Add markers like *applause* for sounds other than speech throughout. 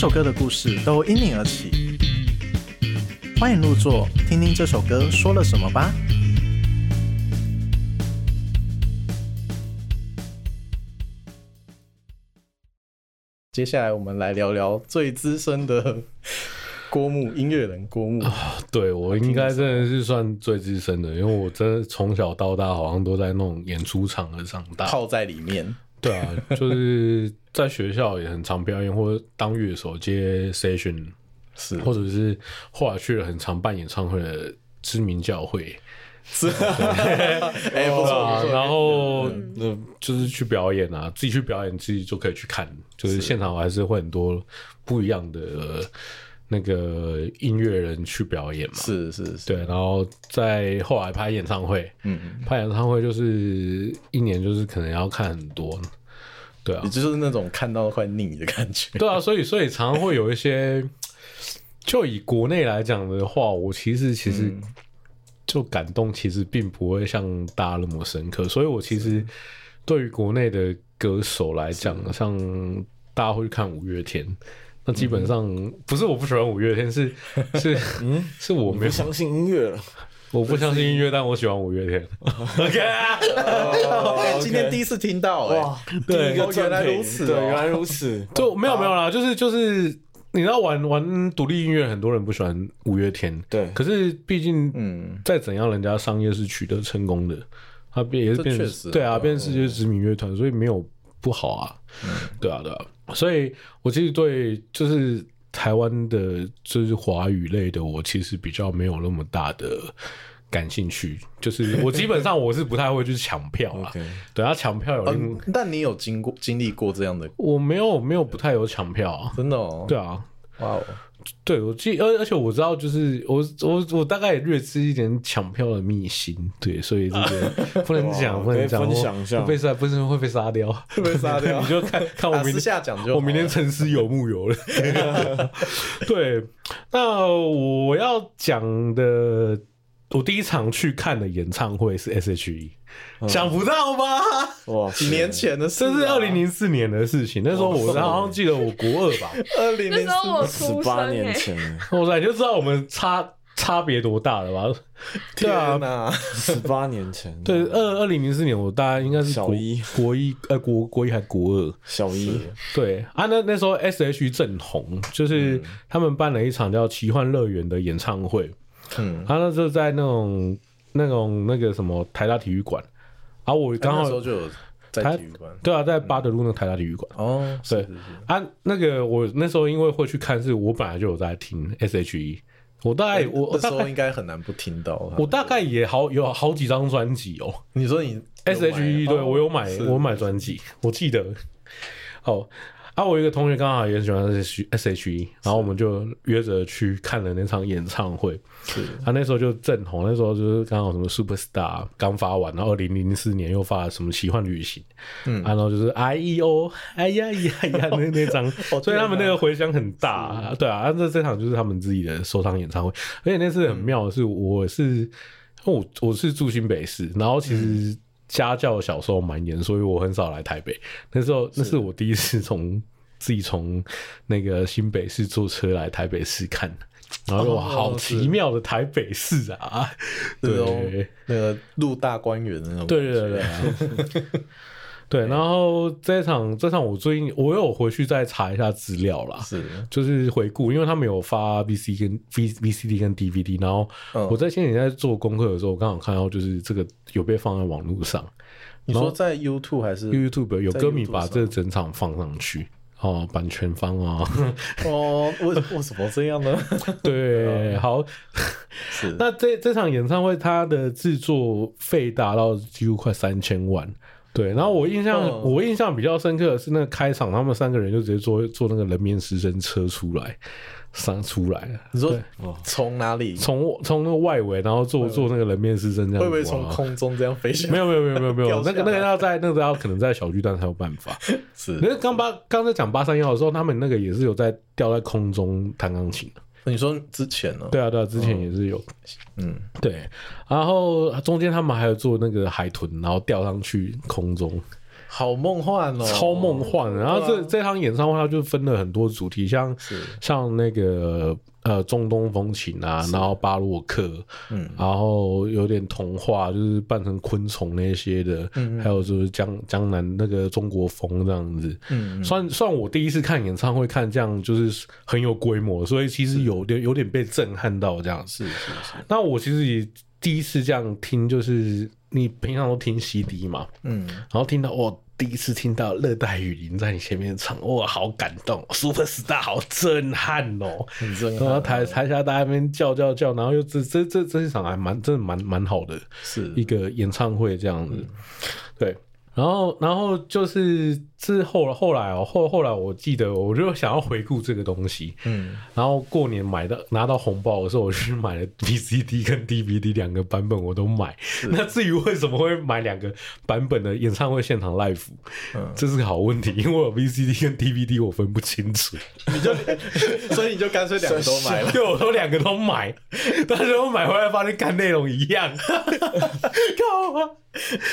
首歌的故事都因你而起，欢迎入座，听听这首歌说了什么吧。接下来我们来聊聊最资深的郭牧音乐人郭木。对，我应该真的是算最资深的，因为我真的从小到大好像都在那种演出场合长大，泡在里面。对啊，*laughs* 就是在学校也很常表演，或者当乐手接 session，是，或者是后来去了很常办演唱会的知名教会，是，*laughs* 哎，不错，然后那就是去表演啊，自己去表演自己就可以去看，就是。现场还是会很多不一样的那个音乐人去表演嘛，是是是，对，然后在后来拍演唱会，嗯，拍演唱会就是一年就是可能要看很多，对啊，也就是那种看到快腻的感觉，对啊，所以所以常常会有一些，就以国内来讲的话，我其实其实就感动其实并不会像大家那么深刻，所以我其实对于国内的歌手来讲，像大家会去看五月天。那基本上不是我不喜欢五月天，是 *laughs* 是嗯，是我没有相信音乐了。*laughs* 我不相信音乐，但我喜欢五月天。*laughs* OK，今天第一次听到哇，对，原来如此，对，原来如此。就没有没有啦，就是就是，你知道玩玩独立音乐，很多人不喜欢五月天，对。可是毕竟，嗯，再怎样，人家商业是取得成功的，他变也是变成对啊，变成世界知名乐团，所以没有不好啊。对啊，对啊。所以，我其实对就是台湾的，就是华语类的，我其实比较没有那么大的感兴趣。就是我基本上我是不太会去抢票啊。*laughs* 对啊，抢票有、嗯，但你有经过经历过这样的？我没有，没有不太有抢票啊。真的哦。对啊。哇哦。对，我记，而而且我知道，就是我我我大概也略知一点抢票的秘辛，对，所以这个 *laughs* 不能讲，不能讲，分享一下，会被杀，不是会被杀掉，*laughs* 会被杀掉，*laughs* 你就看看我明天下讲就，我明天沉思有木有了。对，那我要讲的，我第一场去看的演唱会是 S.H.E。想不到吧？哇，几年前的事，这是二零零四年的事情。那时候我好像记得我国二吧，二零零四十八年前，哇塞，你就知道我们差差别多大了吧？天哪，十八年前，对，二二零零四年我大概应该是小一、国一，呃，国国一还国二，小一。对。啊，那那时候 S.H.E 正红，就是他们办了一场叫《奇幻乐园》的演唱会。嗯，他那时候在那种那种那个什么台大体育馆。啊，我刚好那时候就有在体育馆，对啊，在八德路那台大体育馆。哦，对啊，那个我那时候因为会去看，是我本来就有在听 S.H.E，我大概我那时候应该很难不听到，*laughs* 我大概也好有好几张专辑哦。你说你 S.H.E，对我有买，我买专辑，我记得。好。啊，我一个同学刚好也喜欢 S S H E，然后我们就约着去看了那场演唱会。是，他那时候就正红，那时候就是刚好什么 Super Star 刚发完，然后二零零四年又发了什么奇幻旅行，嗯，然后就是 I E O，哎呀呀呀，*laughs* 那那张，所以他们那个回响很大，对啊，那这场就是他们自己的首场演唱会，而且那次很妙的是，我是我我是住新北市，然后其实家教小时候蛮严，所以我很少来台北。那时候那是我第一次从自己从那个新北市坐车来台北市看，然后哇，好奇妙的台北市啊！对，那个陆大观园那种。对对对对。*laughs* 对，然后这场这场我最近我有回去再查一下资料啦，是，就是回顾，因为他们有发 VC 跟 V VCD 跟 DVD，然后我在前几天在做功课的时候，我刚好看到就是这个有被放在网络上。你说在 YouTube 还是 YouTube 有歌迷把这整场放上去？哦，版权方啊！*laughs* 哦，为为什么这样呢？*laughs* 对，好，是 *laughs* 那这这场演唱会，它的制作费达到几乎快三千万。对，然后我印象、嗯、我印象比较深刻的是那个开场，他们三个人就直接坐坐那个人面狮身车出来。上出来了，你说从哪里？从从那个外围，然后坐坐那个人面狮身这样，会不会从空中这样飞下来？没有没有没有没有没有，那个那个要在那个要可能在小巨蛋才有办法。*laughs* 是，那刚八刚才讲八三幺的时候，他们那个也是有在吊在空中弹钢琴的。你说之前呢？对啊对啊，之前也是有，嗯对。然后中间他们还有做那个海豚，然后吊上去空中。好梦幻哦，超梦幻。然后这、啊、这场演唱会它就分了很多主题，像像那个。呃，中东风情啊，然后巴洛克，嗯，然后有点童话，就是扮成昆虫那些的，嗯，还有就是江江南那个中国风这样子，嗯，算算我第一次看演唱会，看这样就是很有规模，所以其实有点有点被震撼到这样，是是是。那我其实也第一次这样听，就是你平常都听 CD 嘛，嗯，然后听到哦。第一次听到热带雨林在你前面唱，哇，好感动！Super Star 好震撼哦，很震撼。然后台台下大家那边叫叫叫，然后又这这这这一场还蛮真的蛮蛮好的，是一个演唱会这样子，嗯、对。然后，然后就是之后后来哦，后后来我记得，我就想要回顾这个东西，嗯，然后过年买的拿到红包的时候，我去买了 VCD 跟 DVD 两个版本，我都买。那至于为什么会买两个版本的演唱会现场 live，嗯，这是个好问题，因为我 VCD 跟 DVD 我分不清楚，你就 *laughs* 所以你就干脆两个都买了，*laughs* 对，我都两个都买，但是我买回来发现看内容一样，*laughs* 靠啊！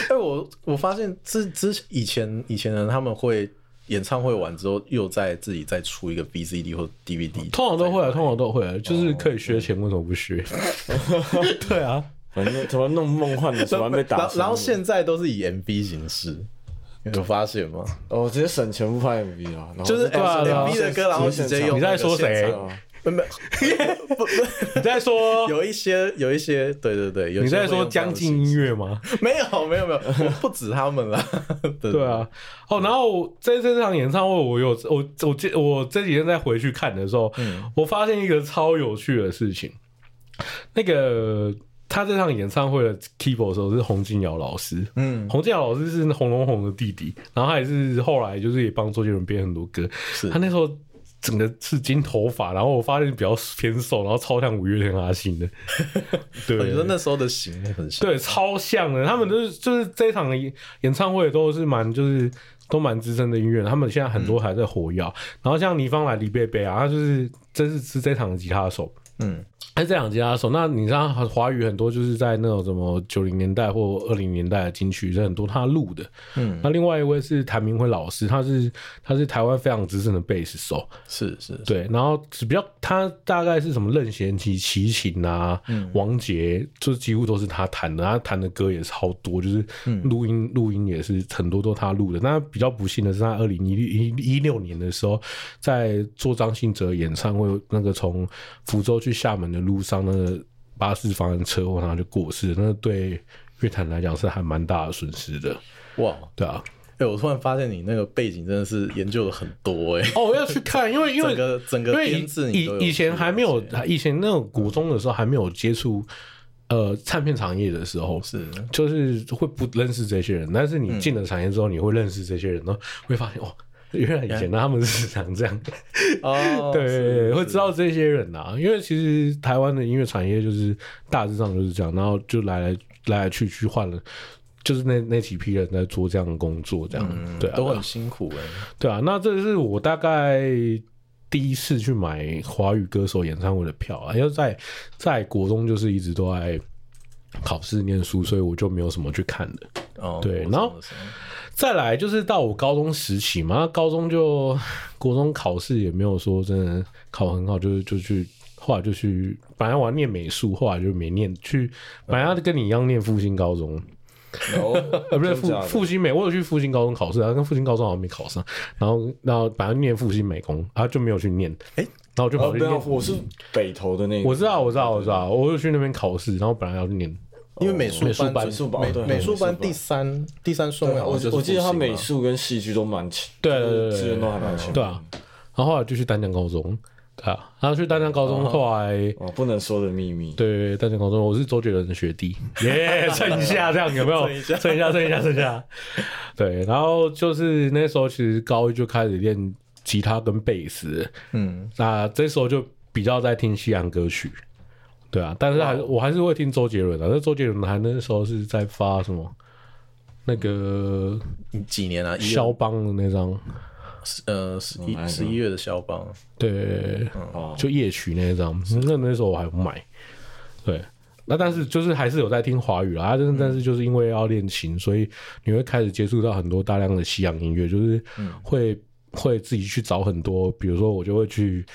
哎，我我发现之之以前以前人他们会演唱会完之后又再自己再出一个 VCD 或 DVD，通常都会啊，通常都会啊，就是可以削钱，为什么不削？*laughs* 对啊，反正怎么弄梦幻的，*laughs* 怎么被打。然后现在都是以 MV 形式，有发现吗？哦，直接省钱不拍 MV 啊，就是 MV 的歌，然后直接用。你在说谁？没不不，*laughs* 你在说 *laughs* 有一些有一些，对对对，有你在说将近音乐吗？没有没有没有，我 *laughs* 不止他们了。对啊，哦，然后在这场演唱会，我有我我这我这几天再回去看的时候，嗯，我发现一个超有趣的事情。那个他这场演唱会的 keyboard 的时候是洪金尧老师，嗯，洪金尧老师是洪荣宏的弟弟，然后他也是后来就是也帮周杰伦编很多歌，是他那时候。整个是金头发，然后我发现比较偏瘦，然后超像五月天阿信的。*laughs* 对，我觉得那时候的型很像，对，超像的。他们都是就是这一场演唱会都是蛮就是都蛮资深的音乐人，他们现在很多还在活跃。嗯、然后像倪芳来、李贝贝啊，他就是真是是这场的吉他手。嗯。哎，这两吉他手，那你知道华语很多就是在那种什么九零年代或二零年代的金曲，是很多他录的。嗯，那另外一位是谭明辉老师，他是他是台湾非常资深的贝斯手，是是，是，对。然后比较他大概是什么任贤齐、齐秦啊，嗯、王杰，就是几乎都是他弹的，他弹的歌也超多，就是录音录、嗯、音也是很多都他录的。那比较不幸的是，他二零一一六年的时候，在做张信哲演唱会，那个从福州去厦门的。路上那个巴士发生车祸，然后就过世，那对乐坛来讲是还蛮大的损失的。哇，对啊，哎、欸，我突然发现你那个背景真的是研究了很多哎、欸。*laughs* 哦，我要去看，因为因为整个整个编制，以以前还没有，以前那种古中的时候还没有接触呃唱片行业的时候，是就是会不认识这些人，但是你进了产业之后，你会认识这些人，然后会发现哦。原来以前他们是长这样 *laughs* 哦，对，会知道这些人呐、啊，因为其实台湾的音乐产业就是大致上就是这样，然后就来来来来去去换了，就是那那几批人在做这样的工作，这样、嗯、对、啊，都很辛苦哎，对啊，那这是我大概第一次去买华语歌手演唱会的票啊，因为在在国中就是一直都在考试念书，所以我就没有什么去看的哦，对，然后。再来就是到我高中时期嘛，那高中就 *sighs* 国中考试也没有说真的考很好，就是就去后来就去，本来我要念美术，后来就没念，去本来要跟你一样念复兴高中，哦，呃 *laughs* 不是复复兴美，我有去复兴高中考试，然后跟复兴高中好像没考上，然后然后本来念复兴美工，然后就没有去念，哎，然后就跑去念，我是北投的那个，我知道我知道我知道，我有去那边考试，然后本来要去念。因为美术班，美术班，美术班第三第三顺位，我我记得他美术跟戏剧都蛮强，对对对对，资源都还蛮强，对啊。然后后来就去丹江高中，对啊，然后去丹江高中，后来哦不能说的秘密，对丹江高中，我是周杰伦的学弟，耶，*laughs* 蹭一下这样有没有？蹭一下，蹭一下，蹭一下，对。然后就是那时候其实高一就开始练吉他跟贝斯，嗯，那这时候就比较在听西洋歌曲。对啊，但是还是我还是会听周杰伦的。那周杰伦还那时候是在发什么？那个几年啊？肖邦的那张，呃，十一十一月的肖邦，对，就夜曲那张。那那时候我还不买。对，那但是就是还是有在听华语啦，但是但是就是因为要练琴，所以你会开始接触到很多大量的西洋音乐，就是会会自己去找很多，比如说我就会去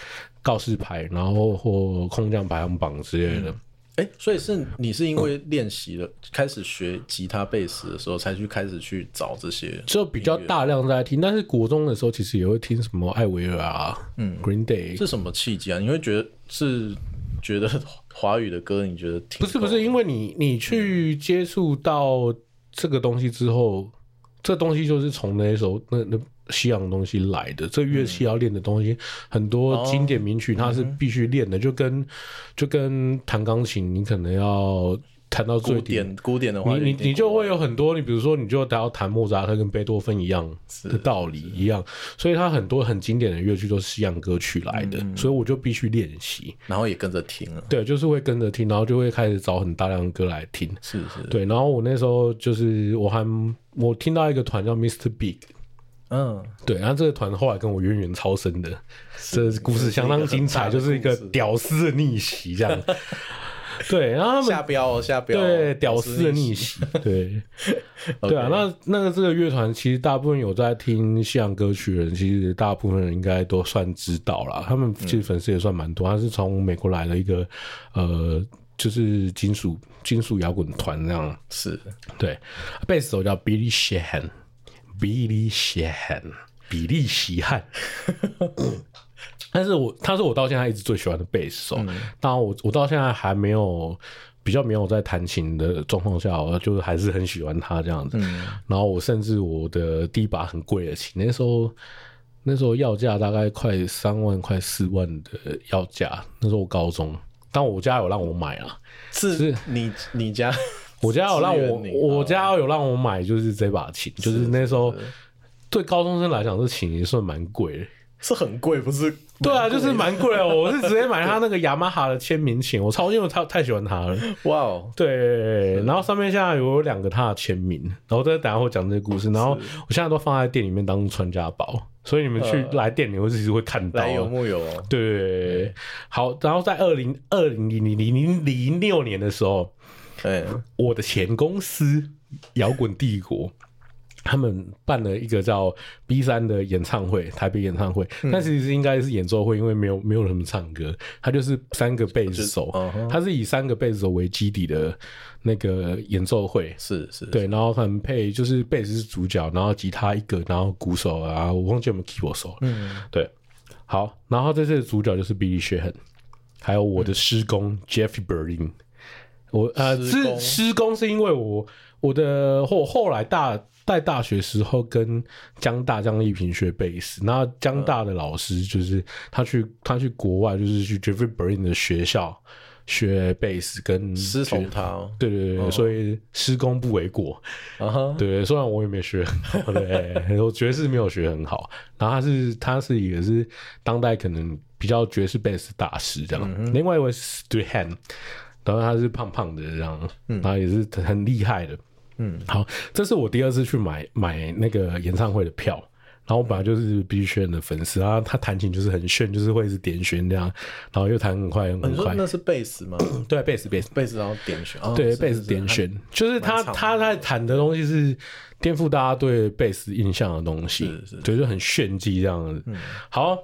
告示牌，然后或空降排行榜之类的。哎、欸，所以是你是因为练习了，开始学吉他、贝斯的时候，才去开始去找这些，就比较大量在听。但是国中的时候，其实也会听什么艾薇儿啊，嗯，Green Day 是什么契机啊？你会觉得是觉得华语的歌，你觉得挺不是不是？因为你你去接触到这个东西之后，嗯、这东西就是从那首那那。西洋东西来的，这乐器要练的东西、嗯、很多，经典名曲它是必须练的，哦、就跟就跟弹钢琴，你可能要弹到最古典古典的话，你你你就会有很多，你比如说，你就要弹莫扎特跟贝多芬一样的道理一样，所以他很多很经典的乐曲都是西洋歌曲来的，嗯、所以我就必须练习，然后也跟着听了，对，就是会跟着听，然后就会开始找很大量的歌来听，是是，对，然后我那时候就是我还我听到一个团叫 Mr. Big。嗯，对，然后这个团后来跟我渊源超深的，这故事相当精彩，就是一个屌丝的逆袭这样。对，然后他们下标下标，对，屌丝的逆袭，对，*laughs* 对啊，那那个这个乐团其实大部分有在听西洋歌曲的人，其实大部分人应该都算知道啦。他们其实粉丝也算蛮多，他是从美国来的一个呃，就是金属金属摇滚团那样。是，对，贝斯手叫 Billy Sheehan。比利西汉，比利希汉，但是我他是我到现在一直最喜欢的贝斯手。嗯、当然我我到现在还没有比较没有在弹琴的状况下，我就还是很喜欢他这样子。嗯、然后我甚至我的第一把很贵的琴，那时候那时候要价大概快三万快四万的要价。那时候我高中，但我家有让我买啊，是，是你你家。*laughs* 我家有让我，我家有让我买，就是这把琴，就是那时候对高中生来讲，这琴也算蛮贵的，是很贵，不是？对啊，就是蛮贵哦。*laughs* 我是直接买他那个雅马哈的签名琴，我超因为他太喜欢他了。哇哦，对，然后上面现在有两个他的签名，然后再等下会讲这个故事。然后我现在都放在店里面当传家宝，所以你们去来店里，会自己会看到。有木有哦？对，好。然后在二零二零零零零零六年的时候。对，我的前公司摇滚帝国，他们办了一个叫 B 三的演唱会，台北演唱会。嗯、但其实应该是演奏会，因为没有没有什么唱歌，他就是三个贝斯手，他是以三个贝斯手为基底的那个演奏会。是是，对，然后很配，就是贝斯是主角，然后吉他一个，然后鼓手啊，我忘记有没有 keyboard 手。嗯，对，好，然后这次的主角就是 Billy Sheehan，还有我的师公 Jeffrey Berlin。我呃，是施工是因为我我的后后来大在大学时候跟江大江丽萍学贝斯，然后江大的老师就是他去他去国外就是去 Jeffrey Berlin 的学校学贝斯，跟师从他、哦，对对对，所以施工不为过，啊哈，对，虽然我也没学很好，*laughs* 对，我爵士没有学很好，然后他是他是也是当代可能比较爵士贝斯大师这样，嗯、另外一位是 Strahan 然后他是胖胖的这样，然后也是很厉害的。嗯，好，这是我第二次去买买那个演唱会的票。然后我本来就是 Billy Sheehan 的粉丝，然后他弹琴就是很炫，就是会是点弦这样，然后又弹很快很快。你说那是贝斯吗？*clears throat* 对，贝斯贝斯贝斯，然后点弦。对，贝斯点弦，就是他他在弹的东西是颠覆大家对贝斯印象的东西，对，就很炫技这样子。好。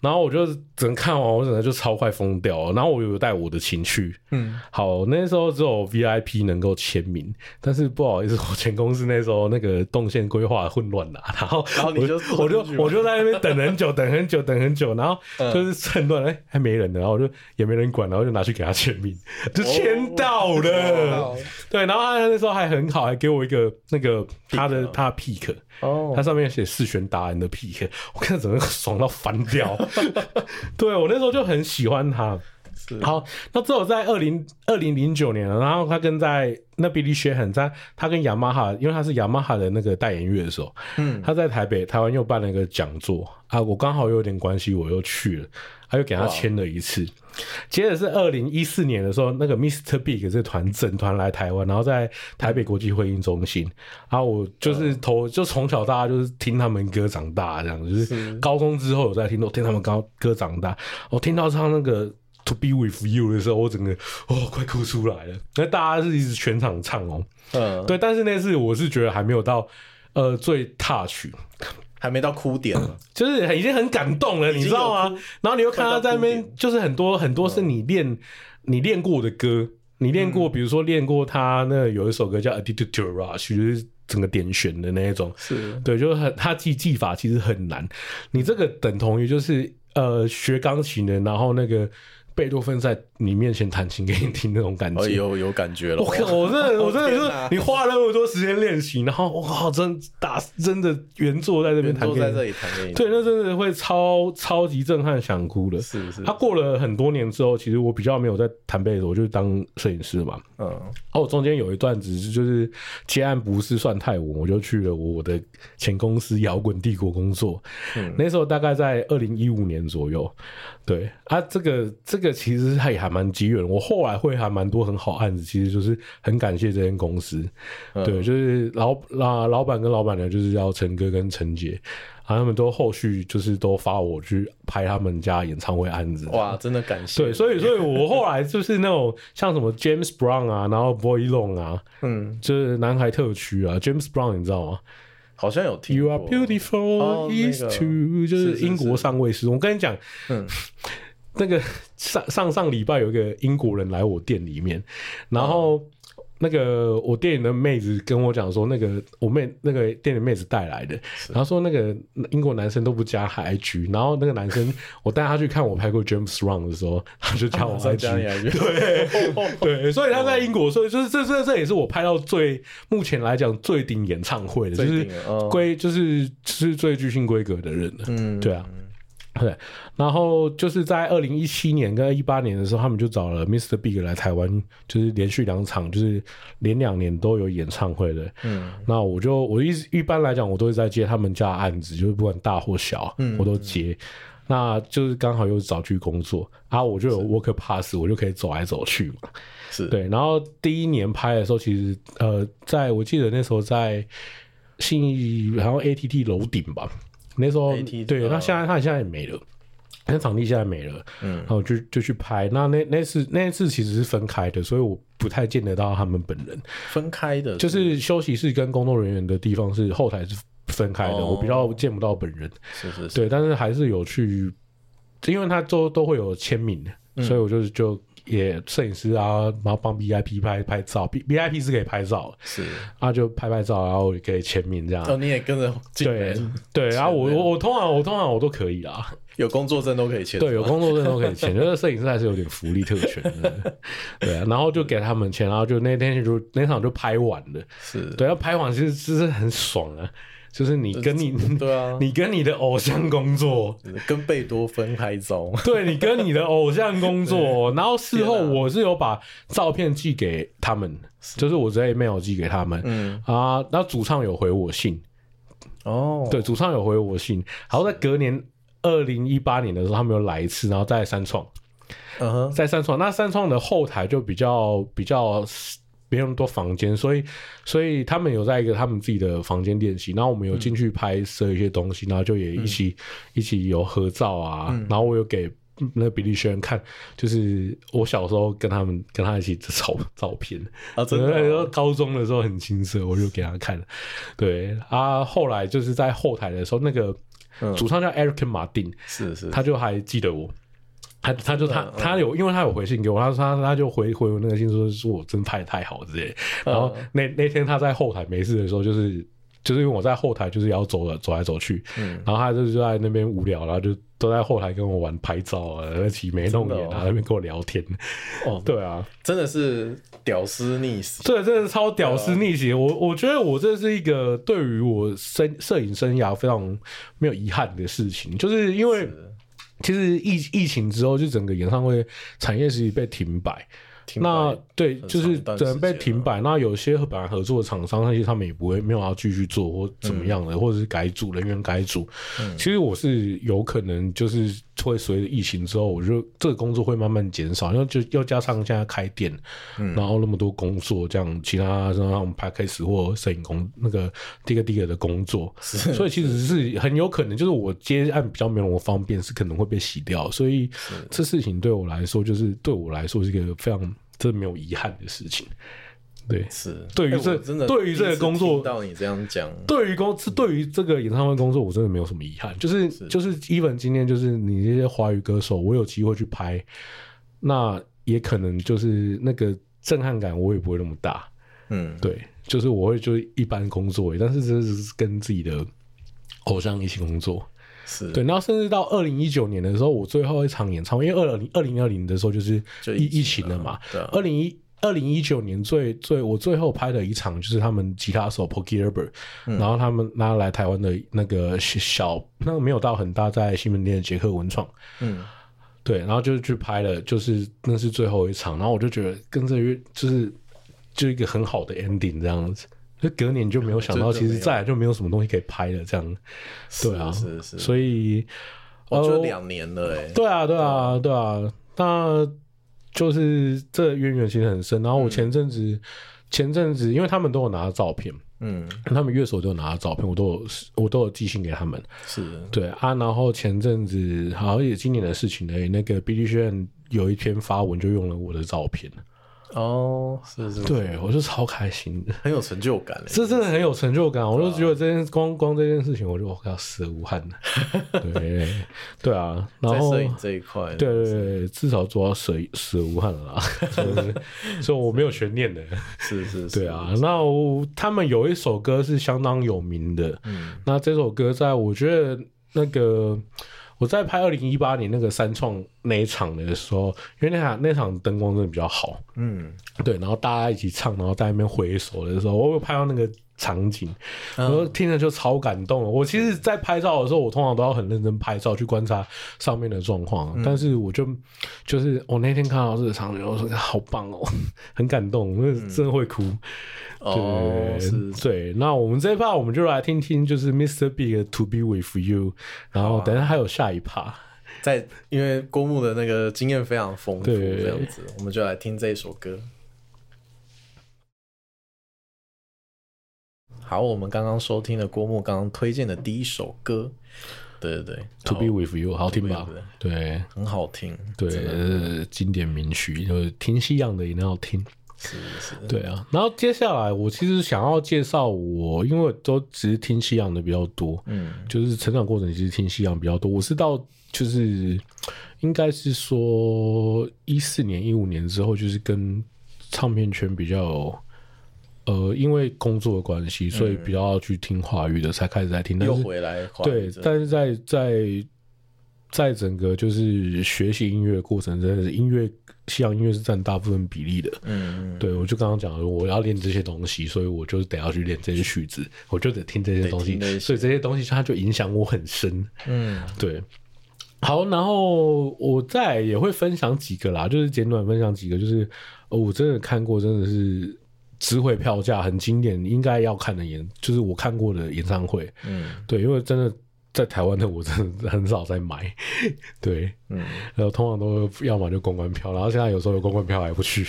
然后我就整个看完，我整个就超快疯掉了。然后我有带我的情去，嗯，好，那时候只有 VIP 能够签名，但是不好意思，我前公司那时候那个动线规划混乱了，然后然后你就我就我就在那边等很久，等很久，等很久，然后就是趁乱，哎，还没人呢，然后我就也没人管，然后就拿去给他签名，就签到了，对，然后他那时候还很好，还给我一个那个他的他的 pick。哦，它上面写四弦达人的 PK，我看整个爽到翻掉。*laughs* 对，我那时候就很喜欢他。是好，那之后在二零二零零九年，然后他跟在那 Billy Sheehan 在他跟雅马哈，因为他是雅马哈的那个代言乐手，嗯，他在台北台湾又办了一个讲座啊，我刚好又有点关系，我又去了，他又给他签了一次。接着是二零一四年的时候，那个 Mr. Big 这团整团来台湾，然后在台北国际会议中心，然后我就是头就从小大家就是听他们歌长大，这样就是高中之后有在听，都听他们歌歌长大，我听到唱那个。To Be With You 的时候，我整个哦快哭出来了。那大家是一直全场唱哦，嗯，对。但是那次我是觉得还没有到呃最 touch，还没到哭点了，*coughs* 就是已经很感动了，你知道吗？然后你又看他在那边，就是很多很多是你练你练过的歌，你练过，比如说练过他那有一首歌叫 Addicted to Rush，就是整个点选的那一种，是对，就是很他记技法其实很难。你这个等同于就是呃学钢琴的，然后那个。贝多芬在你面前弹琴给你听那种感觉，有有感觉了。我靠，我真的，*laughs* 我真的是你花了那么多时间练习，然后哇，真打真的原作在这边弹，在这里弹给你。对，那真的会超超级震撼，想哭了。是是。他过了很多年之后，其实我比较没有在弹贝多，我就当摄影师嘛。嗯。然后我中间有一段只是就是接案不是算太稳，我就去了我的前公司摇滚帝国工作。嗯。那时候大概在二零一五年左右。对啊，这个这个其实他也还蛮机缘。我后来会还蛮多很好案子，其实就是很感谢这间公司。嗯、对，就是老老老板跟老板娘，就是叫陈哥跟陈姐，啊，他们都后续就是都发我去拍他们家演唱会案子。哇，真的感谢。对，所以所以我后来就是那种像什么 James Brown 啊，然后 Boy Long 啊，嗯，就是南海特区啊，James Brown 你知道吗？好像有听。You are beautiful is true，就是英国上尉斯。我跟你讲，嗯，*laughs* 那个上上上礼拜有一个英国人来我店里面，然后。那个我店里的妹子跟我讲说，那个我妹那个店里妹子带来的，然后说那个英国男生都不加 IG，然后那个男生我带他去看我拍过 James Brown 的时候，他就加我 IG，*laughs* 对。*laughs* 对，所以他在英国，所以就是这这这也是我拍到最目前来讲最顶演唱会的，就是规就是是最巨星规格的人了，嗯，对啊。*laughs* 对，然后就是在二零一七年跟一八年的时候，他们就找了 Mr. Big 来台湾，就是连续两场，就是连两年都有演唱会的。嗯，那我就我一一般来讲，我都会在接他们家的案子，就是不管大或小，嗯，我都接。那就是刚好又找去工作啊，我就有 Work Pass，我就可以走来走去嘛。是对，然后第一年拍的时候，其实呃，在我记得那时候在信义，然后 ATT 楼顶吧。那时候对，那现在他现在也没了，那场地现在没了，嗯，然后就就去拍。那那那次那次其实是分开的，所以我不太见得到他们本人。分开的，就是休息室跟工作人员的地方是后台是分开的，我比较见不到本人。是是是，对，但是还是有去，因为他都都会有签名，所以我就就。也摄影师啊，然后帮 VIP 拍拍照，VIP 是可以拍照，是，啊就拍拍照，然后也可以签名这样。哦，你也跟着进对 *laughs* 对，然后我我我通常我通常我都可以啦，有工作证都可以签，对，有工作证都可以签，就是摄影师还是有点福利特权的，*laughs* 对啊，然后就给他们签，然后就那天就那场就拍完了，是。对，要拍完其实其实很爽啊。就是你跟你对啊，*laughs* 你跟你的偶像工作，跟贝多芬拍照，*laughs* 对，你跟你的偶像工作，*laughs* 然后事后我是有把照片寄给他们，就是我直接 email 寄给他们，嗯。啊，那主唱有回我信，哦，对，主唱有回我信，然后在隔年二零一八年的时候，他们又来一次，然后在三创，嗯哼，在三创，那三创的后台就比较比较。没有那么多房间，所以所以他们有在一个他们自己的房间练习，然后我们有进去拍摄一些东西，然后就也一起、嗯、一起有合照啊，嗯、然后我有给那个比利轩人看，就是我小时候跟他们跟他一起照照片。啊，真的、哦，高中的时候很青涩，我就给他看，对啊，后来就是在后台的时候，那个主唱叫 Eric Martin，是是，他就还记得我。他他就他他有，因为他有回信给我，他说他他就回回我那个信说，说我真拍的太好之类。然后那那天他在后台没事的时候，就是就是因为我在后台就是要走了走来走去，嗯，然后他就就在那边无聊，然后就都在后台跟我玩拍照啊，挤眉弄眼啊，那边跟我聊天。哦，*laughs* 对啊，真的是屌丝逆袭，对，真的是超屌丝逆袭。我我觉得我这是一个对于我生摄影生涯非常没有遗憾的事情，就是因为。其实疫疫情之后，就整个演唱会产业其实被停摆。停那对，就是整个被停摆。那有些本来合作的厂商，那些他们也不会没有要继续做或怎么样的，嗯、或者是改组人员改组。嗯、其实我是有可能就是会随着疫情之后，我就这个工作会慢慢减少，因为就又加上现在开店，嗯，然后那么多工作，这样其他像我们拍 case 或摄影工那个 digger digger 的工作，所以其实是很有可能就是我接案比较没有那么方便，是可能会被洗掉，所以这事情对我来说，就是对我来说是一个非常真的没有遗憾的事情。对，是对于这真的对于这个工作，到你这样讲，对于工是对于这个演唱会工作，我真的没有什么遗憾。就是就是 even 今天就是你这些华语歌手，我有机会去拍，那也可能就是那个震撼感，我也不会那么大。嗯，对，就是我会就一般工作，但是这是跟自己的偶像一起工作。是对，然后甚至到二零一九年的时候，我最后一场演唱会，因为二零二零二零的时候就是疫疫情了嘛，对，二零一。二零一九年最最我最后拍的一场就是他们吉他手 Porky Herbert，然后他们拉来台湾的那个小那个没有到很大，在西门町的杰克文创，嗯，对，然后就是去拍了，就是那是最后一场，然后我就觉得跟这乐就是就一个很好的 ending 这样子，就隔年就没有想到，其实再来就没有什么东西可以拍了这样，对啊，是是，所以我觉得两年了哎，对啊。对啊对啊，那。就是这渊源其实很深，然后我前阵子、嗯、前阵子，因为他们都有拿到照片，嗯，他们乐手都有拿到照片，我都有我都有寄信给他们，是。对啊，然后前阵子好像也今年的事情呢，那个 Billy Sheehan 有一篇发文就用了我的照片。哦，是是，对我就超开心的，很有成就感，这真的很有成就感。我就觉得这件光光这件事情，我就要死而无憾了。*laughs* 对对啊，然后摄影这一块，对对对，至少做到死死而无憾了啦。*laughs* 所以我没有悬念的，是是，对啊。那他们有一首歌是相当有名的，嗯，那这首歌在我觉得那个。我在拍二零一八年那个三创那一场的时候，因为那场那场灯光真的比较好，嗯，对，然后大家一起唱，然后在那边挥手的时候，我有拍到那个场景，然后听着就超感动了。我其实，在拍照的时候，我通常都要很认真拍照去观察上面的状况，嗯、但是我就就是我那天看到这个场景，我说好棒哦，*laughs* 很感动，我真的会哭。对，哦、是对。那我们这一趴我们就来听听，就是 Mr. Big To Be With You，然后等下还有下一趴，在因为郭牧的那个经验非常丰富，这样子，我们就来听这一首歌。好，我们刚刚收听了郭牧刚刚推荐的第一首歌，对对对，To Be With You，好听吧？对，很好听，对，是经典名曲，就是听西洋的一定要听。是是，对啊。然后接下来我其实想要介绍我，因为都只是听西洋的比较多，嗯，就是成长过程其实听西洋比较多。我是到就是应该是说一四年、一五年之后，就是跟唱片圈比较。呃，因为工作的关系，所以比较要去听华语的，才开始在听。又回来，对，但是在在在整个就是学习音乐的过程，真的是音乐西洋音乐是占大部分比例的。嗯，对，我就刚刚讲了，我要练这些东西，所以我就得要去练这些曲子，我就得听这些东西，所以这些东西它就影响我很深。嗯，对。好，然后我再也会分享几个啦，就是简短分享几个，就是我真的看过，真的是。值回票价很经典，应该要看的演，就是我看过的演唱会。嗯，对，因为真的在台湾的我真的很少在买。*laughs* 对，嗯，然后通常都要么就公关票，然后现在有时候有公关票还不去，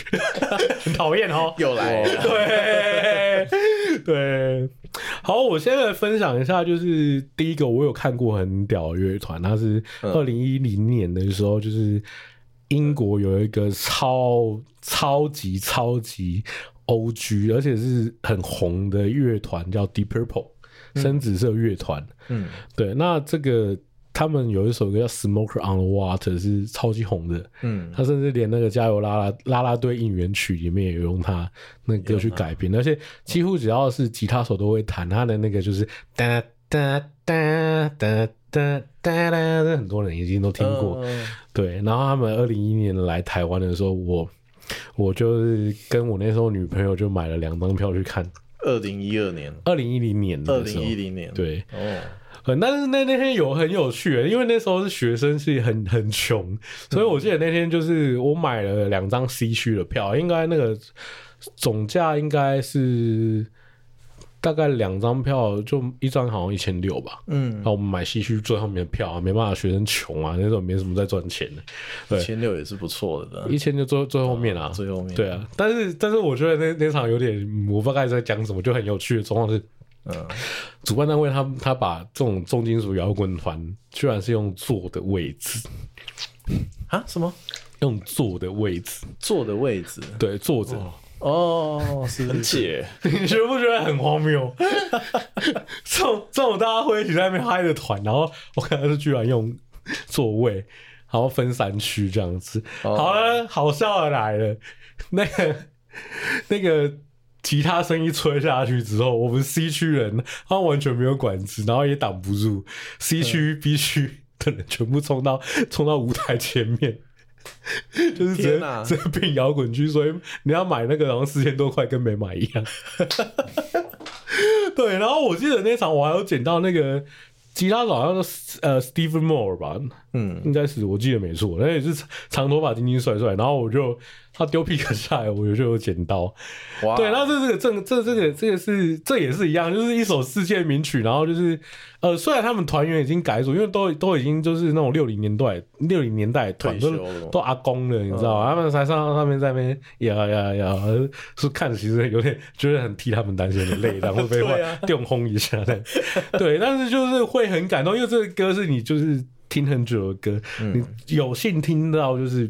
很 *laughs* 讨厌哦。*laughs* 又来了，对对。好，我现在分享一下，就是第一个我有看过很屌的乐团，它是二零一零年的时候，就是英国有一个超超级超级。O.G. 而且是很红的乐团，叫 Deep Purple，深紫色乐团。嗯，对。那这个他们有一首歌叫《Smoker on the Water》，是超级红的。嗯，他甚至连那个加油拉拉拉拉队应援曲里面也有用他那个歌去改编，而且几乎只要是吉他手都会弹他的那个，就是哒哒哒哒哒哒哒，很多人已经都听过。对，然后他们二零一一年来台湾的时候，我。我就是跟我那时候女朋友就买了两张票去看。二零一二年，二零一零年，二零一零年，对，哦，但是那那天有很有趣，因为那时候是学生，是很很穷，所以我记得那天就是我买了两张 C 区的票，应该那个总价应该是大概两张票，就一张好像一千六吧。嗯，然后我们买西区最后面的票啊，没办法，学生穷啊，那时候没什么在赚钱的。*laughs* 一千六也是不错的，一千就最最后面啊，最后面。对啊，但是但是我觉得那那场有点，我不知道该在讲什么，就很有趣的状况是，嗯，主办单位他他把这种重金属摇滚团，居然是用坐的位置啊？什么？用坐的位置？坐的位置？对，坐着。哦，是很解，*laughs* 你觉不觉得很荒谬？*laughs* 这种这种大家会一起在那边嗨的团，然后我看到是居然用座位，然后分三区这样子。Oh. 好了，好笑的来了，那个那个吉他声一吹下去之后，我们 C 区人他完全没有管制，然后也挡不住 C 区、B 区的人全部冲到冲到舞台前面。就是直接直接变摇滚区，所以你要买那个，然后四千多块跟没买一样。*laughs* 对，然后我记得那场我还有捡到那个吉他手，好像是呃 Stephen Moore 吧，嗯，应该是我记得没错，那也是长头发、精精帅帅，然后我就。他丢皮克下来，我就有剪刀。哇！对，那这这个这这这个这个是这也是一样，就是一首世界名曲。然后就是呃，虽然他们团员已经改组，因为都都已经就是那种六零年代六零年代团都都阿公了，你知道吗？嗯、他们才上上面在那边呀呀呀，是看着其实有点觉得很替他们担心很累，然后被电轰一下的。*laughs* 对，但是就是会很感动，因为这个歌是你就是听很久的歌，嗯、你有幸听到就是。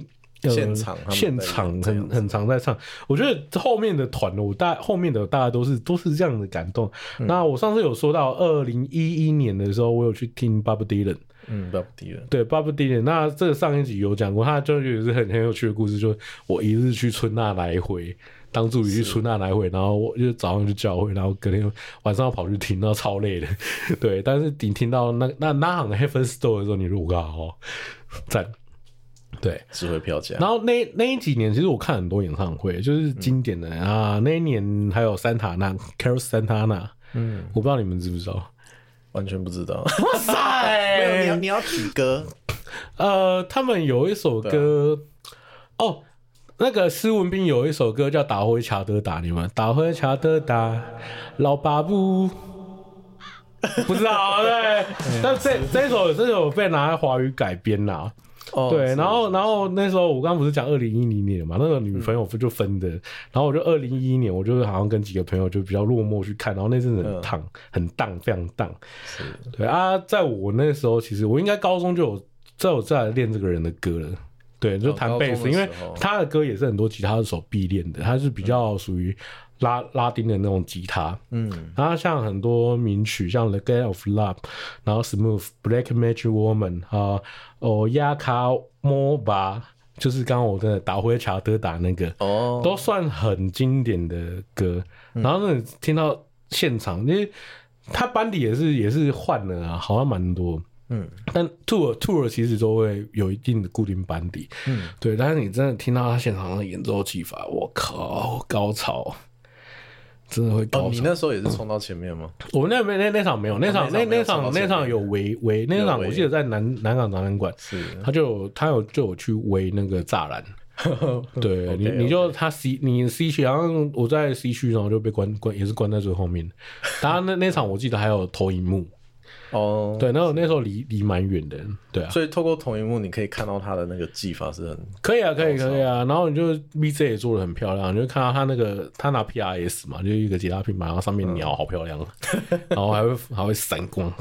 现场，现场很很常在唱。我觉得后面的团，我大后面的大家都是都是这样的感动。嗯、那我上次有说到，二零一一年的时候，我有去听 Bob Dylan。嗯，Bob Dylan。对，Bob Dylan。那这个上一集有讲过，他就也是很很有趣的故事。就是我一日去春呐来回，当助理去春呐来回，然后我就早上去教会，然后隔天晚上要跑去听，然后超累的。*laughs* 对，但是你听到那那那行 Heaven Store 的时候，你如果刚好赞。对，指挥票价。然后那那几年，其实我看很多演唱会，就是经典的、嗯、啊。那一年还有桑塔纳，Carlos Santana。嗯，我不知道你们知不知道，完全不知道。哇塞！*laughs* 没有，你要你要举歌。呃，他们有一首歌，啊、哦，那个施文斌有一首歌叫《打回卡德达》，你们打回卡德达，老八不，不知道对。*laughs* 嗯、但这这首这首被拿来华语改编了。Oh, 对，然后，然后那时候我刚刚不是讲二零一零年嘛，那个女朋友就分的，嗯、然后我就二零一一年，我就好像跟几个朋友就比较落寞去看，然后那阵子很烫，嗯、很荡，非常荡。是。对啊，在我那时候，其实我应该高中就有在我在练这个人的歌了，对，就弹贝斯，因为他的歌也是很多吉他手必练的，他是比较属于。拉拉丁的那种吉他，嗯，然后像很多名曲，像《The Game of Love》，然后《Smooth》，《Black Magic Woman》啊，哦，《亚卡莫巴》，就是刚刚我的打回卡德达那个，哦，都算很经典的歌。然后呢，听到现场，因为他班底也是也是换了啊，好像蛮多，嗯，但 Tour Tour 其实都会有一定的固定班底，嗯，对。但是你真的听到他现场的演奏技法，我靠，高潮！真的会高、哦。你那时候也是冲到前面吗？我们那边那那场没有，那场那那场那场有围围，那场我记得在南南港展览馆，是他就他有就有去围那个栅栏。*laughs* 对 okay, 你你就他 C 你 C 区，然后我在 C 区，然后就被关关也是关在最后面。当然那那场我记得还有投影幕。哦，对，那那时候离离蛮远的，对啊，所以透过同一幕你可以看到他的那个技法是很可以啊，可以可以啊，然后你就 VJ 也做的很漂亮，你就看到他那个他拿 PRS 嘛，就一个吉他品牌，然后上面鸟好漂亮，嗯、*laughs* 然后还会还会闪光，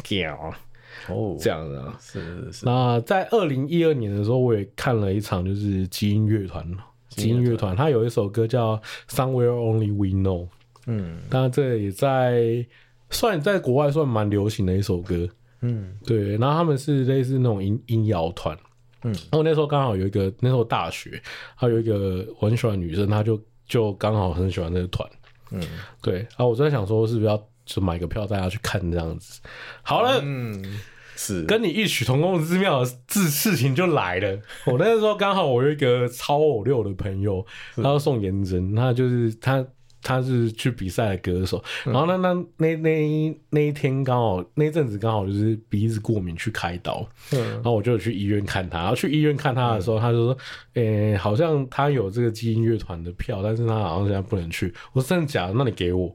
哦，这样啊，是是是。那在二零一二年的时候，我也看了一场，就是基因乐团，基因乐团，他有一首歌叫 Somewhere Only We Know，嗯，当然这也在。算在国外算蛮流行的一首歌，嗯，对。然后他们是类似那种音音摇团，嗯。然后那时候刚好有一个，那时候大学，还有一个我很喜欢的女生，她就就刚好很喜欢那个团，嗯，对。然后我在想说，是不是要就买个票带她去看这样子？好了，嗯，是跟你异曲同工之妙的事事情就来了。*laughs* 我那时候刚好我有一个超偶六的朋友，他要送颜真，他就是他。他是去比赛的歌手，然后那那那那那一天刚好那阵子刚好就是鼻子过敏去开刀，然后我就去医院看他。然后去医院看他的时候，他就说：“诶，好像他有这个基因乐团的票，但是他好像现在不能去。”我说：“真的假的？那你给我，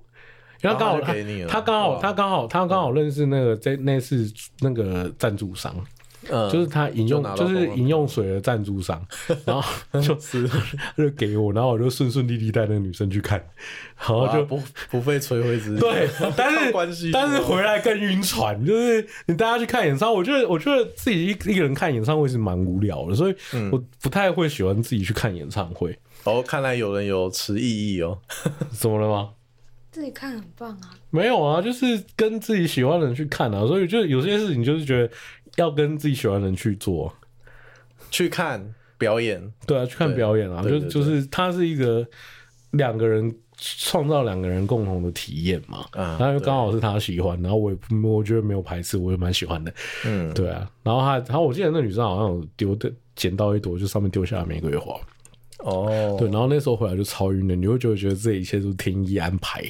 因为他刚好他他刚好他刚好他刚好认识那个在那次那个赞助商。嗯，就是他饮用就就是饮用水的赞助商，*laughs* 然后就是 *laughs* 就给我，然后我就顺顺利利带那个女生去看，然后就不不费吹灰之力。*laughs* 对，但是关系但是回来更晕船，就是你带他去看演唱会，我觉得我觉得自己一一个人看演唱会是蛮无聊的，所以我不太会喜欢自己去看演唱会。哦，看来有人有持异议哦。怎么了吗？自己看很棒啊，没有啊，就是跟自己喜欢的人去看啊，所以就有些事情就是觉得要跟自己喜欢的人去做。去看表演，对啊，去看表演啊，就就是它是一个两个人创造两个人共同的体验嘛，啊然后又刚好是他喜欢，然后我也我觉得没有排斥，我也蛮喜欢的，嗯，对啊，然后他，然后我记得那女生好像有丢的捡到一朵，就上面丢下玫瑰花，哦，对，然后那时候回来就超晕的，你会就会觉得这一切都是天意安排，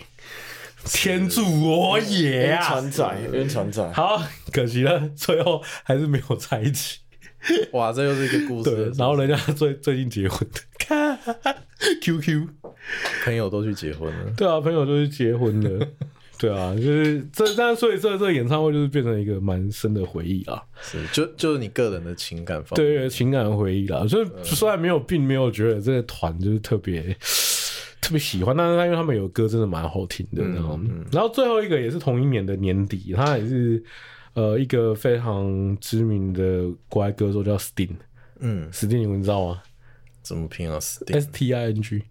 天助我也晕啊！船仔，冤船仔，好，可惜了，最后还是没有在一起。哇，这又是一个故对事。，然后人家最最近结婚的，*laughs* 看 QQ。朋友都去结婚了，对啊，朋友都去结婚了，对啊，就是这，但所以这这个演唱会就是变成一个蛮深的回忆啊，是就就是你个人的情感方面。对情感回忆啦。所以虽然没有，并没有觉得这个团就是特别特别喜欢，但是他因为他们有歌真的蛮好听的，然后然后最后一个也是同一年的年底，他也是呃一个非常知名的国外歌手叫 Sting，嗯，Sting 你们知道吗怎么拼啊？Sting，？S T I N G，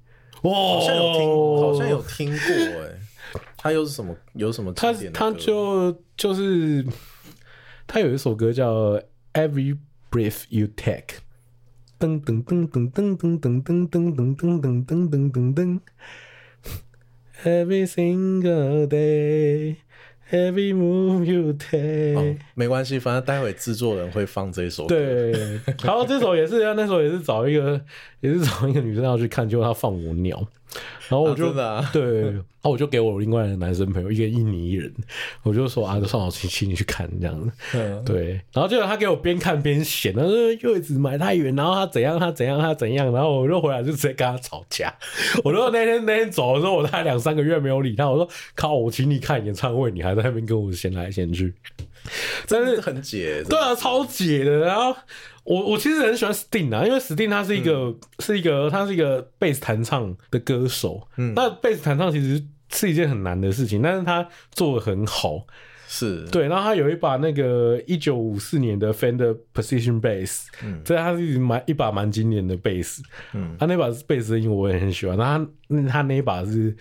哇，好像有听，好像有听过哎。他又是什么？有什么他经典的歌？他就就是他有一首歌叫《Every Breath You Take》，噔噔噔噔噔噔噔噔噔噔噔噔噔噔噔噔，Every single day。Every move you take，、哦、没关系，反正待会制作人会放这首歌。对，然后这首也是，那时候也是找一个，也是找一个女生要去看，结果她放我鸟，然后我就、啊啊、*laughs* 对，然后我就给我另外的男生朋友一个印尼人，我就说啊，就算我请请你去看这样子，嗯。*laughs* 对，然后结果他给我边看边嫌，他说又一直买太远，然后他怎样他怎样他怎样，然后我就回来就直接跟他吵架，我就那天那天走的时候，我大概两三个月没有理他，我说靠，我请你看演唱会，你还在那边跟我闲来闲去，*laughs* 但是真的很解。对啊，超解的。然后我我其实很喜欢 Sting 啊，因为 Sting 他是一个、嗯、是一个他是一个贝斯弹唱的歌手。嗯，那贝斯弹唱其实是一件很难的事情，但是他做的很好。是对，然后他有一把那个一九五四年的 Fender Precision Bass，嗯，这他是蛮一把蛮经典的贝斯。嗯，他那把贝斯的音我也很喜欢。那他他那一把是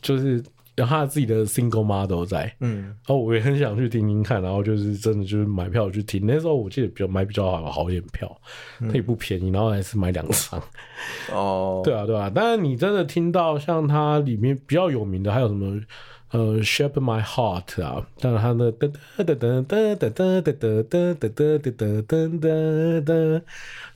就是。有他自己的 single model 在，嗯，然后我也很想去听听看，然后就是真的就是买票去听。那时候我记得比较买比较好好一点票，它也不便宜，然后还是买两张。哦，*laughs* 对啊，对啊。但是你真的听到像它里面比较有名的，还有什么呃，Shape My Heart 啊，但是它的噔噔噔噔噔噔噔噔噔噔噔噔噔噔噔，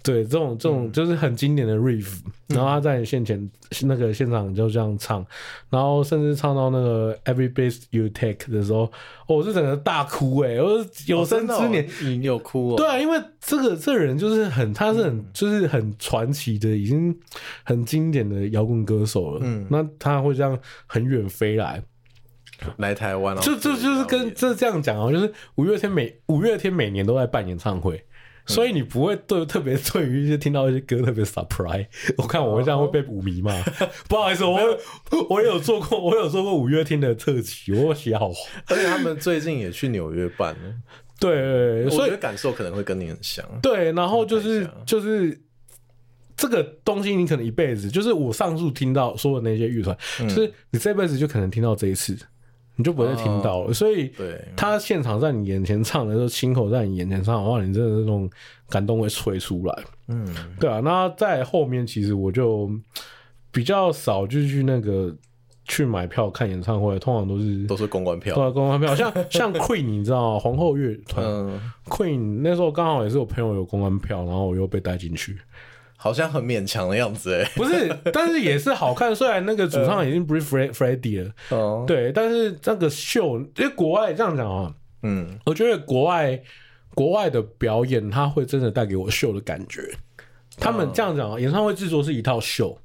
对，这种这种就是很经典的 riff，然后他在现前那个现场就这样唱，然后甚至唱到那个 Every Breath You Take 的时候，哦我是整个大哭哎，我有生之年。你有哭哦？对啊，因为这个这个人就是很，他是很就是很传奇的，已经很经典的摇滚歌手了。嗯，那他会这样很远飞来。来台湾，就就就是跟这这样讲哦，就是五月天每五月天每年都在办演唱会，所以你不会对特别对于一些听到一些歌特别 surprise。我看我会这样会被五迷嘛，不好意思，我我有做过，我有做过五月天的特辑，我写好。而且他们最近也去纽约办了，对，所以感受可能会跟你很像。对，然后就是就是这个东西，你可能一辈子，就是我上述听到说的那些乐团，就是你这辈子就可能听到这一次。你就不会再听到了，所以他现场在你眼前唱的时候，亲口在你眼前唱的话，你真的那种感动会吹出来。嗯，对啊。那在后面，其实我就比较少就去那个去买票看演唱会，通常都是都是公关票，对，公关票。像 *laughs* 像 Queen，你知道吗？皇后乐团，Queen 那时候刚好也是我朋友有公关票，然后我又被带进去。好像很勉强的样子哎，*laughs* 不是，但是也是好看。虽然那个主唱已经不是 Freddie 了，哦，对，但是那个秀，因为国外这样讲啊，嗯，我觉得国外国外的表演，他会真的带给我秀的感觉。他们这样讲，演唱会制作是一套秀，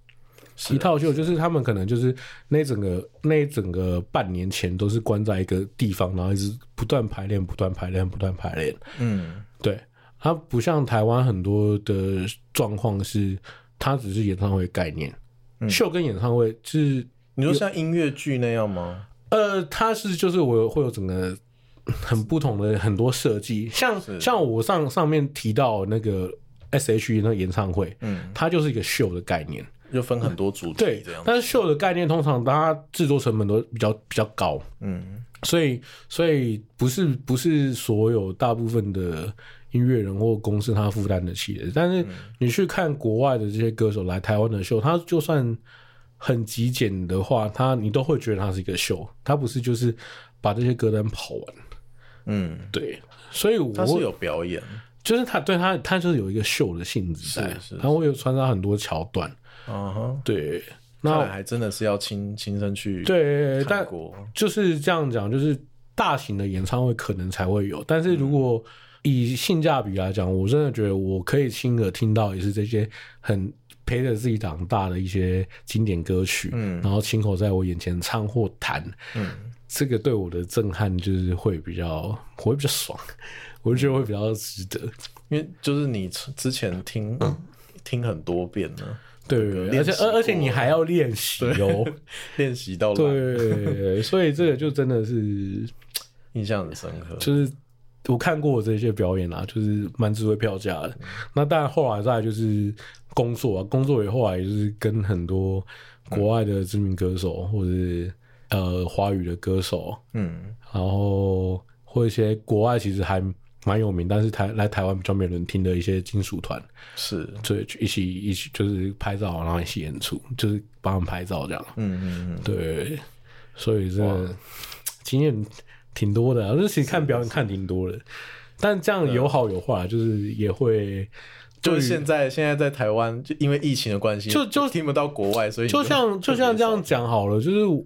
一套秀就是他们可能就是那整个那整个半年前都是关在一个地方，然后一直不断排练，不断排练，不断排练。嗯，对，它不像台湾很多的状况是，它只是演唱会概念，嗯、秀跟演唱会是你说像音乐剧那样吗？呃，它是就是我有会有整个很不同的很多设计，像像我上上面提到那个 S.H.E 那个演唱会，嗯，它就是一个秀的概念。就分很多主题，对，但是秀的概念通常大家制作成本都比较比较高，嗯，所以所以不是不是所有大部分的音乐人或公司他负担得起的。但是你去看国外的这些歌手来台湾的秀，他就算很极简的话，他你都会觉得他是一个秀，他不是就是把这些歌单跑完，嗯，对，所以我他是有表演，就是他对他他就是有一个秀的性质在，他会有穿插很多桥段。嗯哼，对，那还真的是要亲亲身去对，但就是这样讲，就是大型的演唱会可能才会有，但是如果以性价比来讲，我真的觉得我可以亲耳听到也是这些很陪着自己长大的一些经典歌曲，嗯，然后亲口在我眼前唱或弹，嗯，这个对我的震撼就是会比较，我会比较爽，*laughs* 我就觉得会比较值得，因为就是你之前听听很多遍了。对，而且而而且你还要练习哦，*laughs* 练习到对，所以这个就真的是印象很深刻。就是我看过这些表演啊，就是蛮值回票价的。嗯、那当然后来再就是工作啊，工作也后来就是跟很多国外的知名歌手，嗯、或者是呃华语的歌手，嗯，然后或一些国外其实还。蛮有名，但是台来台湾比较没有人听的一些金属团，是，所以一起一起就是拍照，然后一起演出，就是帮他们拍照这样。嗯嗯嗯，对，所以这经验挺多的，而且看表演看挺多的。但这样有好有坏，就是也会，就是现在现在在台湾，就因为疫情的关系，就就听不到国外，所以就像就像这样讲好了，就是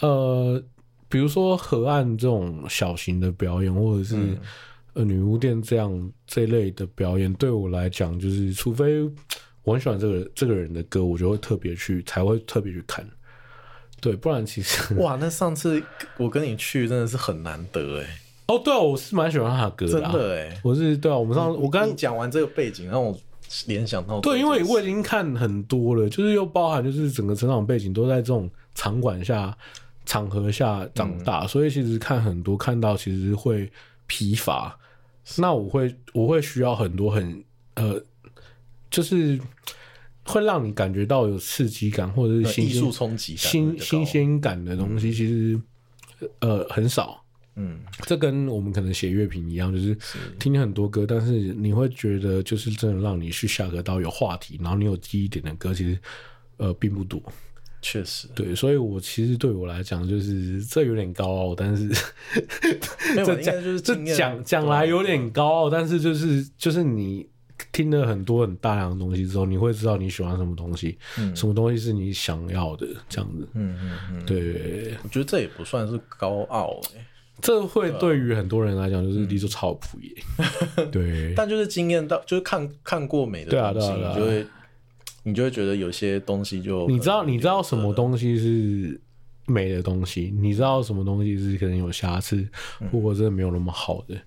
呃。比如说河岸这种小型的表演，或者是呃女巫店这样这一类的表演，对我来讲，就是除非我很喜欢这个这个人的歌，我就会特别去，才会特别去看。对，不然其实 *laughs* 哇，那上次我跟你去真的是很难得哎。哦，对啊，我是蛮喜欢他的歌的，真的哎。我是对啊，我们上次我刚讲完这个背景，让我联想到对，因为我已经看很多了，就是又包含就是整个成长背景都在这种场馆下。场合下长大，嗯、所以其实看很多看到其实会疲乏。那我会我会需要很多很呃，就是会让你感觉到有刺激感或者是新艺术冲击新新鲜感的东西，其实、嗯、呃很少。嗯，这跟我们可能写乐评一样，就是听很多歌，但是你会觉得就是真的让你去下个刀有话题，然后你有记忆点的歌，其实呃并不多。确实，对，所以我其实对我来讲，就是这有点高傲，但是 *laughs* 这讲就是这讲讲来有点高傲，但是就是就是你听了很多很大量的东西之后，你会知道你喜欢什么东西，嗯、什么东西是你想要的，这样子。嗯嗯嗯，对，我觉得这也不算是高傲哎、欸，这会对于很多人来讲就是离做超普耶。嗯、*laughs* 对，但就是经验到，就是看看过美的东西，对啊对啊对啊，就会。你就会觉得有些东西就你知道，你知道什么东西是美的东西，你知道什么东西是可能有瑕疵，或者真的没有那么好的。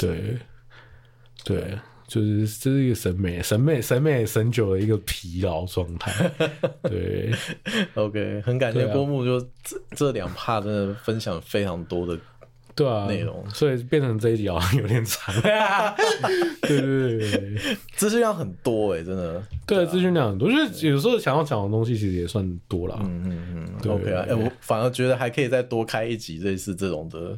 对，对，就是这是一个审美、审美、审美审久的一个疲劳状态。*laughs* 对，OK，很感谢郭牧，就这这两趴真的分享非常多的。对啊，内容，所以变成这一集好像有点长。*laughs* 对对对对，资讯量很多哎，真的。对，资讯量很多，就是有时候想要讲的东西其实也算多了。嗯嗯嗯，OK 啊，哎，我反而觉得还可以再多开一集类似这种的，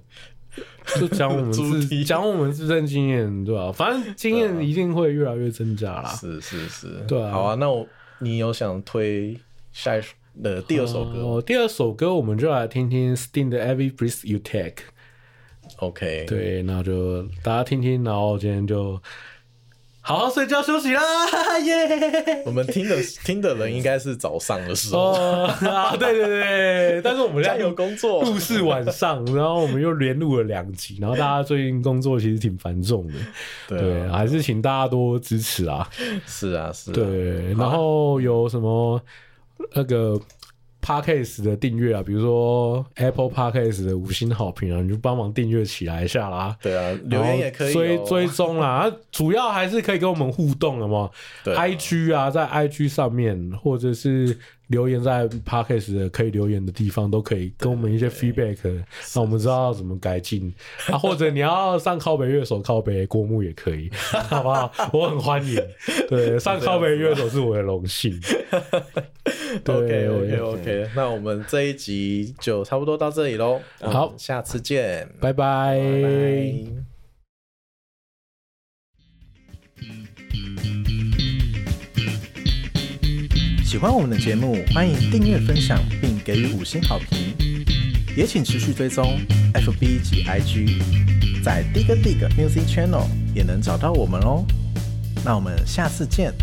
*laughs* 就讲我们自讲我们自身经验，对吧？反正经验一定会越来越增加啦。是是是，对啊。好啊，那我你有想推下一的第二首歌？哦，第二首歌我们就来听听 Sting 的 Every Breath You Take。OK，对，那就大家听听，然后今天就好好睡觉休息啦，*laughs* 耶！我们听的听的人应该是早上的时候 *laughs* 啊，对对对，但是我们现在有工作，录是晚上，然后我们又连录了两集，然后大家最近工作其实挺繁重的，对，还是请大家多支持啊！是啊，是啊，对，然后有什么那个。Podcast 的订阅啊，比如说 Apple Podcast 的五星好评啊，你就帮忙订阅起来一下啦。对啊，留言也可以追追踪啦。主要还是可以跟我们互动的嘛。对，IG 啊，在 IG 上面或者是。留言在 Podcast 的可以留言的地方，都可以跟我们一些 feedback，让我们知道怎么改进啊。或者你要上靠北乐手靠北郭牧也可以，*laughs* 好不好？我很欢迎。对，上靠北乐手是我的荣幸。OK OK OK，那我们这一集就差不多到这里喽。好，下次见，拜拜。拜拜。喜欢我们的节目，欢迎订阅、分享，并给予五星好评。也请持续追踪 FB 及 IG，在 Dig Dig Music Channel 也能找到我们哦。那我们下次见。